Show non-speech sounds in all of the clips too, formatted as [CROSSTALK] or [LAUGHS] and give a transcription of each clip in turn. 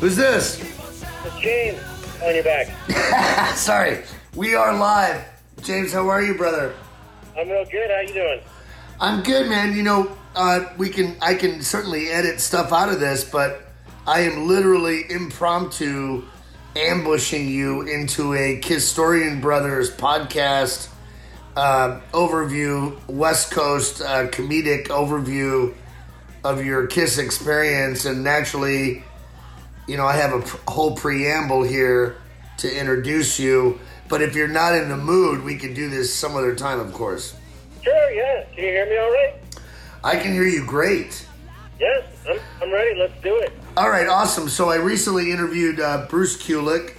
Who's this? It's James on your back. [LAUGHS] Sorry, we are live. James, how are you, brother? I'm real good. How you doing? I'm good, man. You know, uh, we can I can certainly edit stuff out of this, but I am literally impromptu ambushing you into a Kisstorian Brothers podcast uh, overview, West Coast uh, comedic overview of your Kiss experience, and naturally, you know, I have a pr- whole preamble here to introduce you. But if you're not in the mood, we can do this some other time, of course. Sure. Yeah. Can you hear me all right? I can hear you great. Yes. I'm, I'm ready. Let's do it. All right, awesome. So I recently interviewed uh, Bruce Kulick,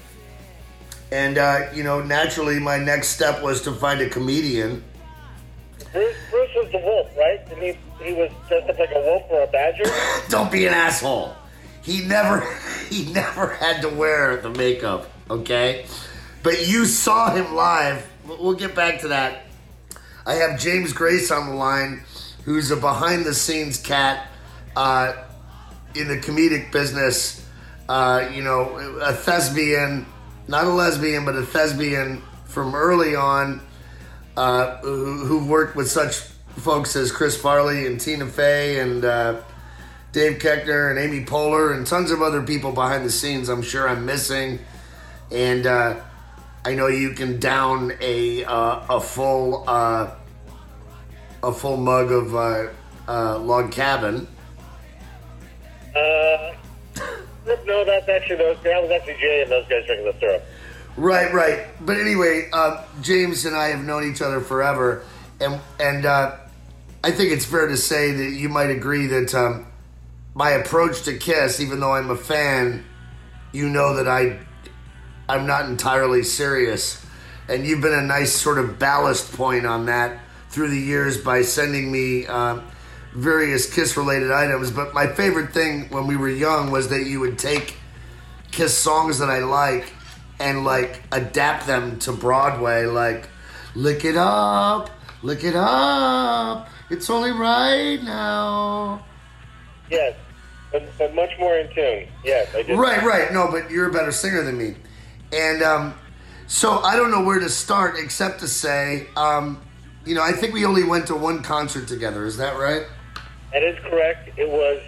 and uh, you know, naturally, my next step was to find a comedian. Bruce, Bruce was the wolf, right? He he was dressed up like a wolf or a badger. [LAUGHS] Don't be an asshole. He never, [LAUGHS] he never had to wear the makeup. Okay, but you saw him live. We'll get back to that. I have James Grace on the line, who's a behind-the-scenes cat uh, in the comedic business. Uh, you know, a thespian, not a lesbian, but a thespian from early on, uh, who, who worked with such folks as Chris Farley and Tina Fey and uh, Dave Koechner and Amy Poehler and tons of other people behind the scenes. I'm sure I'm missing, and uh, I know you can down a uh, a full uh, a full mug of uh, uh, log cabin. Uh, no, that's actually those. That was actually Jay and those guys drinking the syrup. Right, right. But anyway, uh, James and I have known each other forever, and and uh, I think it's fair to say that you might agree that um, my approach to Kiss, even though I'm a fan, you know that I I'm not entirely serious, and you've been a nice sort of ballast point on that through the years by sending me. Uh, various kiss related items but my favorite thing when we were young was that you would take kiss songs that i like and like adapt them to Broadway, like lick it up, lick it up. It's only right now. Yes, but, but much more in tune. Yes, I did. Right, right. No, but you're a better singer than me, and um, so I don't know where to start except to say, um, you know, I think we only went to one concert together. Is that right? That is correct. It was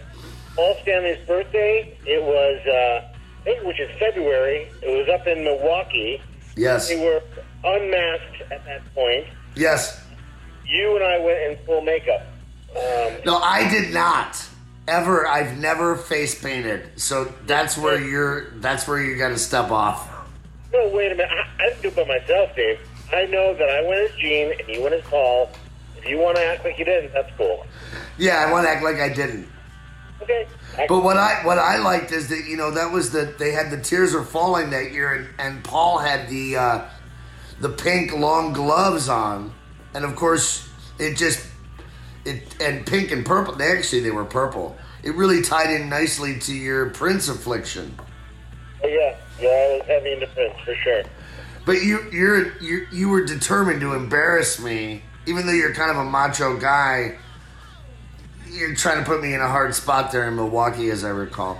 Paul Stanley's birthday. It was, uh, I think, which is February. It was up in Milwaukee. Yes. We were unmasked at that point. Yes. You and I went in full makeup. Um, No, I did not. Ever, I've never face painted. So that's where you're. That's where you got to step off. no, wait a minute. I, I didn't do it by myself, Dave. I know that I went as Gene and you went as Paul. If you want to act like you didn't, that's cool. Yeah, I want to act like I didn't. Okay. But what I what I liked is that you know that was the they had the tears are falling that year and, and Paul had the uh, the pink long gloves on and of course it just it and pink and purple they actually they were purple it really tied in nicely to your Prince affliction oh, yeah. Yeah, I was heavy into Prince for sure. but you you're you you were determined to embarrass me even though you're kind of a macho guy you're trying to put me in a hard spot there in Milwaukee as I recall.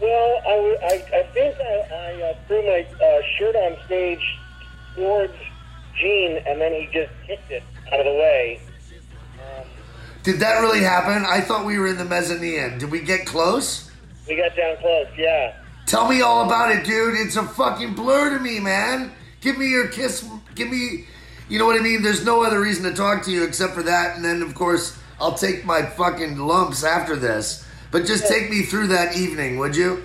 Well, I I think I, I uh, threw my uh, shirt on stage towards Gene, and then he just kicked it out of the way. Did that really happen? I thought we were in the mezzanine. Did we get close? We got down close, yeah. Tell me all about it, dude. It's a fucking blur to me, man. Give me your kiss. Give me, you know what I mean? There's no other reason to talk to you except for that. And then, of course, I'll take my fucking lumps after this. But just take me through that evening, would you?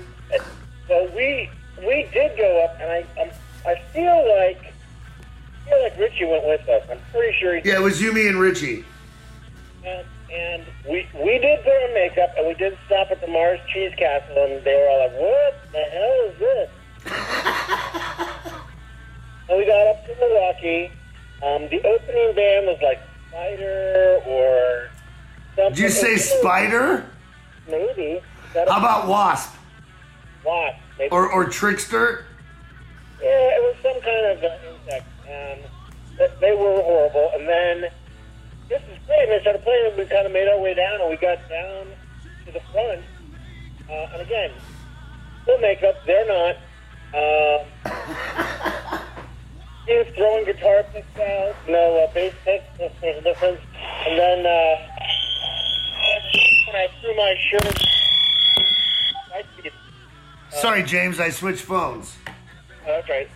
So we we did go up, and I I'm, I feel like I feel like Richie went with us. I'm pretty sure he Yeah, it was you, me, and Richie. did. And we we did put on makeup, and we did stop at the Mars Cheese Castle, and they were all like, "What the hell is this?" [LAUGHS] and we got up to Milwaukee. Um, the opening band was like Spider or something. Did you say spider? Maybe. How about wasp Wasp? Maybe. or or trickster? Yeah, it was some kind of uh, insect, and th- they were horrible. And then this is great. And they started playing, and we kind of made our way down, and we got down to the front. Uh, and again, full makeup. They're not. Um, [LAUGHS] he was throwing guitar picks out, no uh, bass picks. There's a difference. And then uh, when I threw my shirt, Sorry, James, I switched phones. oh, that's right.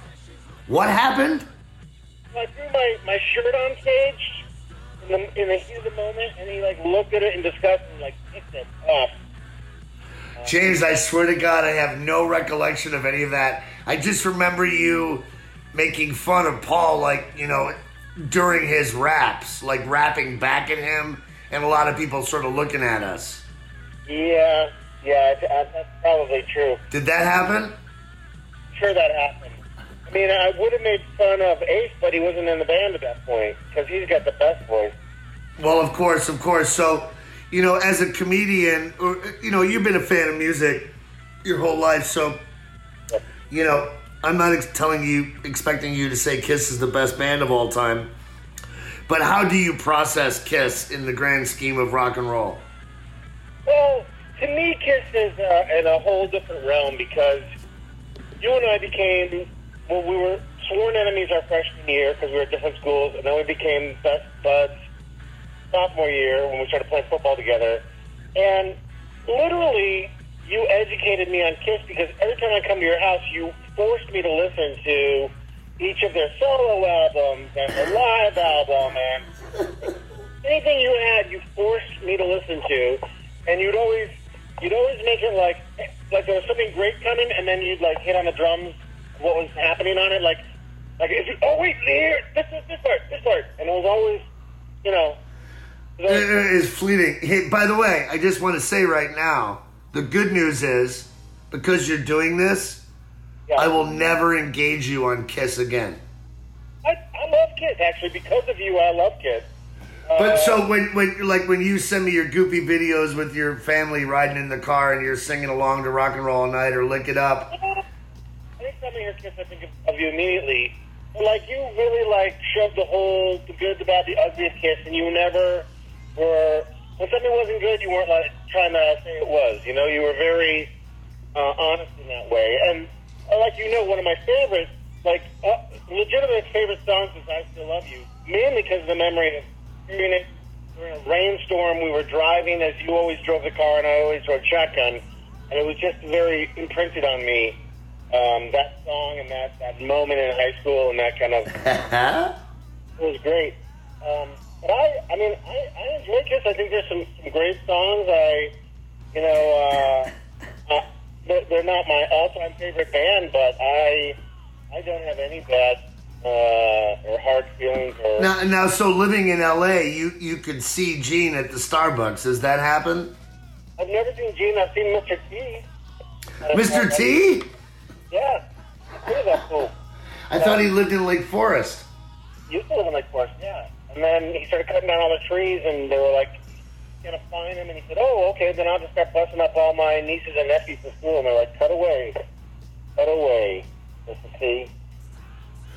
What happened? I threw my, my shirt on stage in the, in the heat of the moment, and he like looked at it in disgust and like picked it off. James, I swear to God, I have no recollection of any of that. I just remember you making fun of Paul, like, you know, during his raps, like rapping back at him, and a lot of people sort of looking at us. Yeah, yeah, that's probably true. Did that happen? Sure, that happened. I mean, I would have made fun of Ace, but he wasn't in the band at that point because he's got the best voice. Well, of course, of course. So, you know, as a comedian, or, you know, you've been a fan of music your whole life. So, you know, I'm not ex- telling you, expecting you to say Kiss is the best band of all time. But how do you process Kiss in the grand scheme of rock and roll? Well, to me, Kiss is uh, in a whole different realm because you and I became, well, we were sworn enemies our freshman year because we were at different schools, and then we became best buds sophomore year when we started playing football together. And literally, you educated me on Kiss because every time I come to your house, you forced me to listen to each of their solo albums and their live album and anything you had, you forced me to listen to, and you'd always you'd always make it like like there was something great coming, and then you'd like hit on the drums what was happening on it, like like if you, oh wait here this is this part this part, and it was always you know. it It is fleeting. Hey, by the way, I just want to say right now, the good news is because you're doing this, yeah. I will never engage you on Kiss again. I, I love Kiss actually because of you. I love Kiss. But Uh, so when, when like when you send me your goopy videos with your family riding in the car and you're singing along to rock and roll all night or lick it up, Anytime I hear Kiss, I think of, you immediately. Like you really like shoved the whole the good, the bad, the of Kiss, and you never were when something wasn't good, you weren't like trying to say it was. You know, you were very uh, honest in that way. And uh, like you know, one of my favorites, like uh, legitimate favorite songs is "I Still Love You," mainly because of the memory of hearing it during a rainstorm. We were driving as you always drove the car, and I always drove shotgun, and it was just very imprinted on me. Um, that song and that, that moment in high school and that kind of it [LAUGHS] was great. Um, but I, I mean, I, I enjoy Kiss. I think there's some, some great songs. I, you know, uh, uh, they're, they're not my all-time favorite band, but I, I don't have any bad uh, or hard feelings. Or now, now so living in LA, you you could see Gene at the Starbucks. Does that happen, I've never seen Gene. I've seen Mr. T. Mr. T? Yeah, look at that fool. I thought he lived in Lake Forest. used to live in Lake Forest, yeah. And then he started cutting down all the trees, and they were like, gonna find him. And he said, "Oh, okay. Then I'll just start busting up all my nieces and nephews from school." And they're like, "Cut away, cut away." Mr. T.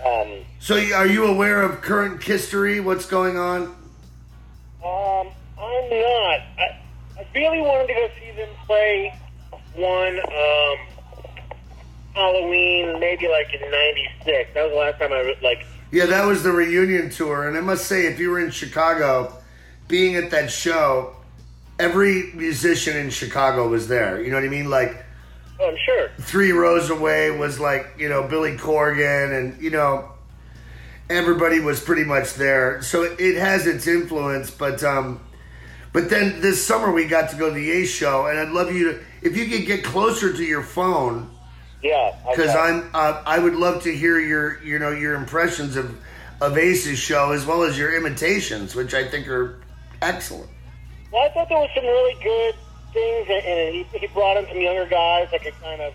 Um, So are you aware of current history? What's going on? um, I'm not. I, I really wanted to go see them play one um, Halloween, maybe like in '96. That was the last time I like. Yeah, that was the reunion tour, and I must say, if you were in Chicago, being at that show, every musician in Chicago was there. You know what I mean? Like Oh, I'm sure. three rows away was like you know Billy Corgan, and you know everybody was pretty much there. So it, it has its influence, but um, but then this summer we got to go to the Ace show, and I'd love you to if you could get closer to your phone Yeah, because. I'm uh, I would love to hear your you know your impressions of of Ace's show as well as your imitations, which I think are excellent. Well, I thought there was some really good things, and and he, he brought in some younger guys that could kind of,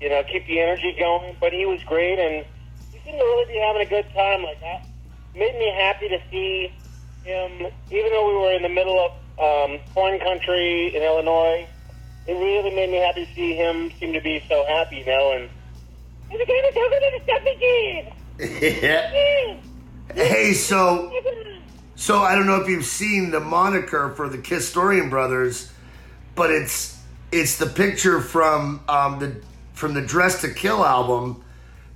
you know, keep the energy going. But he was great, and he seemed to really be having a good time. Like that made me happy to see him, even though we were in the middle of um, corn country in Illinois. It really made me happy to see him seem to be so happy, you know. And he's going to talk to the stuff again. hey, so so I don't know if you've seen the moniker for the Kistorian brothers, but it's it's the picture from um, the from the Dressed to Kill album,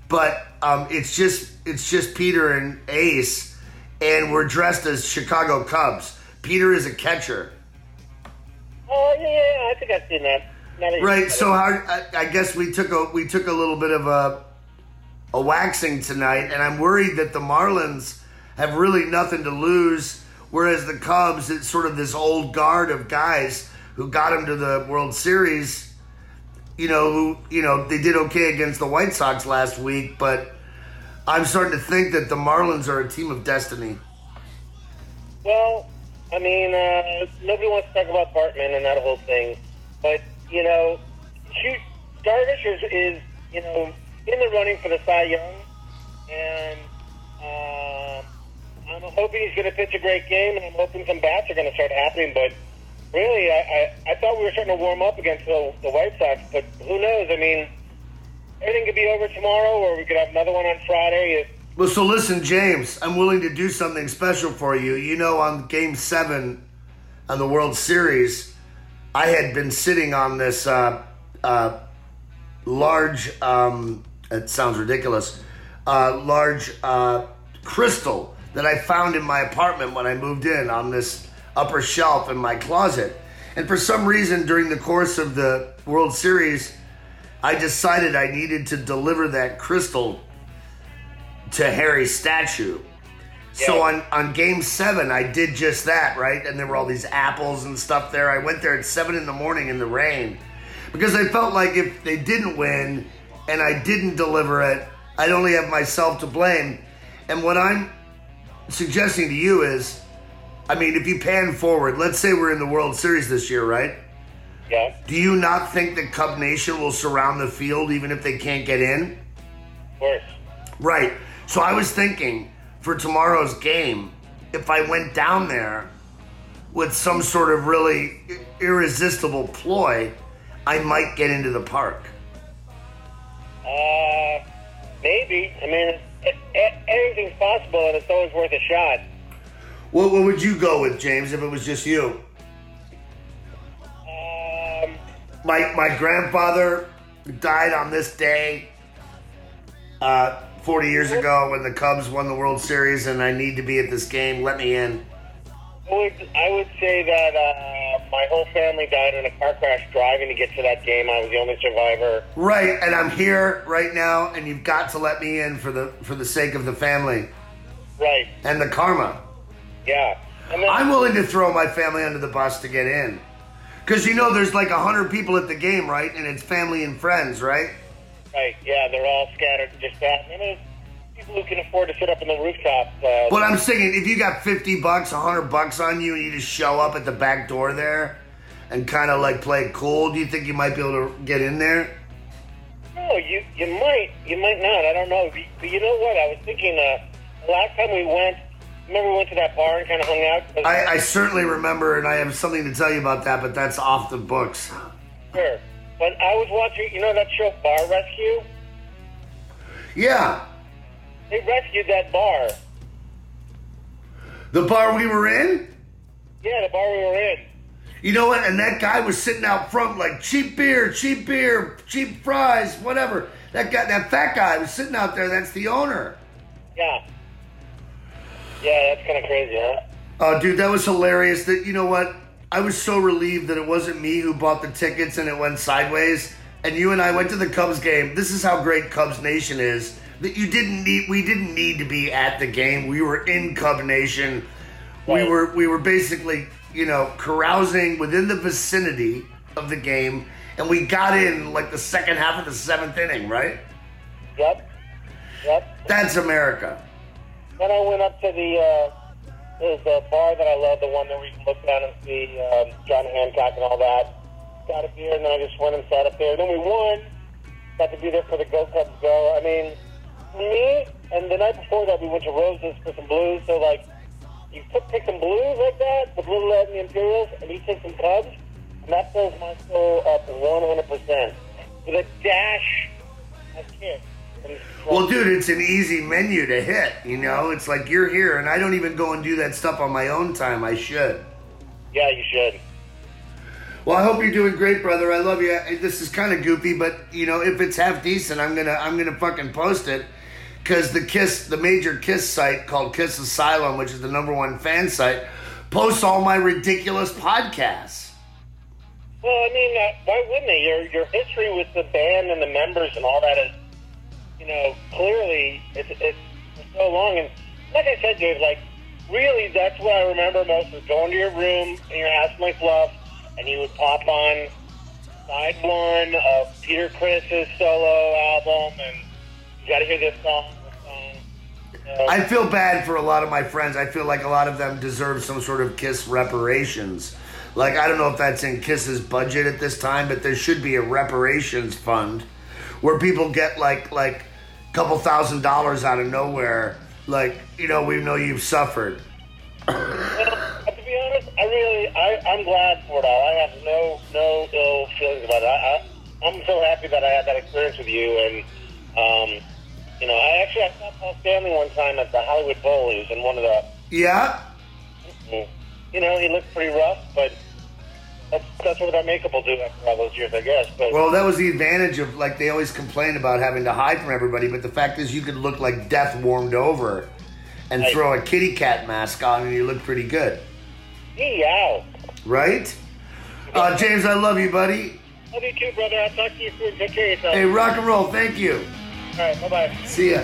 but um, it's just it's just Peter and Ace, and we're dressed as Chicago Cubs. Peter is a catcher. Oh yeah, yeah, yeah, I think I've seen that. Right. So how, I, I guess we took a we took a little bit of a a waxing tonight, and I'm worried that the Marlins have really nothing to lose, whereas the Cubs, it's sort of this old guard of guys who got them to the World Series. You know, who you know they did okay against the White Sox last week, but I'm starting to think that the Marlins are a team of destiny. Well, I mean, uh, nobody wants to talk about Bartman and that whole thing, but you know, shoot, Darvish is, is you know in the running for the Cy Young, and uh, I'm hoping he's going to pitch a great game, and I'm hoping some bats are going to start happening. But really, I, I, I thought we were starting to warm up against the, the White Sox, but who knows? I mean, everything could be over tomorrow, or we could have another one on Friday. If, Well, so listen, James, I'm willing to do something special for you. You know, on game seven on the World Series, I had been sitting on this uh, uh, large, um, it sounds ridiculous, uh, large uh, crystal that I found in my apartment when I moved in on this upper shelf in my closet. And for some reason, during the course of the World Series, I decided I needed to deliver that crystal to Harry's statue. So Yeah. on, on game seven, I did just that, right? And there were all these apples and stuff there. I went there at seven in the morning in the rain because I felt like if they didn't win and I didn't deliver it, I'd only have myself to blame. And what I'm suggesting to you is I mean, if you pan forward, let's say we're in the World Series this year, right? yeah, Do you not think that Cub Nation will surround the field even if they can't get in? of course. Right. So I was thinking for tomorrow's game, if I went down there with some sort of really irresistible ploy, I might get into the park. Uh, maybe. I mean, it, it, anything's possible, and it's always worth a shot. What, what would you go with, James, if it was just you? Um, My, my grandfather died on this day uh, 40 years ago when the Cubs won the World Series, and I need to be at this game. Let me in. I would, I would say that uh, my whole family died in a car crash driving to get to that game. I was the only survivor. Right, and I'm here right now, and you've got to let me in for the for the sake of the family Right. and the karma. Yeah. Then, I'm willing to throw my family under the bus to get in, because you know there's like a hundred people at the game, right? And it's family and friends, right? Right. Yeah, they're all scattered just that. And there's people who can afford to sit up on the rooftop. Uh, But I'm saying if you got 50 bucks, 100 bucks on you, and you just show up at the back door there and kind of like play it cool, do you think you might be able to get in there? No, you you might, you might not. I don't know. But but you know what? I was thinking. Uh, the last time we went, remember we went to that bar and kind of hung out? I, I certainly remember, and I have something to tell you about that, but that's off the books. Sure. But I was watching, you know that show Bar Rescue? Yeah, They rescued that bar. the bar we were in. Yeah, the bar we were in. You know what? And that guy was sitting out front like cheap beer, cheap beer, cheap fries, whatever. That guy, that fat guy was sitting out there. That's the owner. Yeah. Yeah, that's kind of crazy, huh? Oh, dude, that was hilarious. That you know what? I was so relieved that it wasn't me who bought the tickets and it went sideways. And you and I went to the Cubs game. This is how great Cubs Nation is. That you didn't need. We didn't need to be at the game. We were in Cub Nation. We were we were basically you know carousing within the vicinity of the game, and we got in like the second half of the seventh inning. Right? Yep. Yep. That's America. Then I went up to the, uh, there's a bar that I love, the one that we can look down and see um, John Hancock and all that. Got a beer, and then I just went and sat up there. Then we won. Got to be there for the Go Cubs Go. I mean, me, and the night before that, we went to Rosa's for some blues. So, like, you put, pick some blues like that with Little Ed and the Imperials, and you take some Cubs, and that fills my soul up 100%. With a dash of kick. Well, dude, it's an easy menu to hit. You know, it's like you're here, and I don't even go and do that stuff on my own time. I should. Yeah, you should. Well, I hope you're doing great, brother. I love you. This is kind of goofy, but you know, if it's half decent, I'm gonna I'm gonna fucking post it because the Kiss, the major Kiss site called Kiss Asylum, which is the number one fan site, posts all my ridiculous podcasts. Well, I mean, uh, why wouldn't they? Your your history with the band and the members and all that is, you know, clearly it's it's so long. And like I said, Dave, like really, that's what I remember most was going to your room and your ass my fluff, and you would pop on side one of Peter Criss's solo album, and you got to hear this song. I feel bad for a lot of my friends. I feel like a lot of them deserve some sort of Kiss reparations. Like I don't know if that's in Kiss's budget at this time, but there should be a reparations fund where people get like like couple thousand dollars out of nowhere. Like you know, we know you've suffered. Well, to be honest, I really, I, I'm glad for it all. I have no, no ill feelings about it. I, I, I'm so happy that I had that experience with you, and um, you know, I actually I saw Paul Stanley one time at the Hollywood Bowl. He was in one of the, Yeah, you know, he looked pretty rough, but that's that's what that makeup will do after all those years, I guess. But Well, that was the advantage of like they always complain about having to hide from everybody, but the fact is you could look like death warmed over and Right. throw a kitty cat mask on and you look pretty good, meow. right? Uh, James, I love you, buddy. Love you too, brother. I'll talk to you soon. Take care of yourself. Hey, rock and roll. Thank you. All right, bye bye. See ya.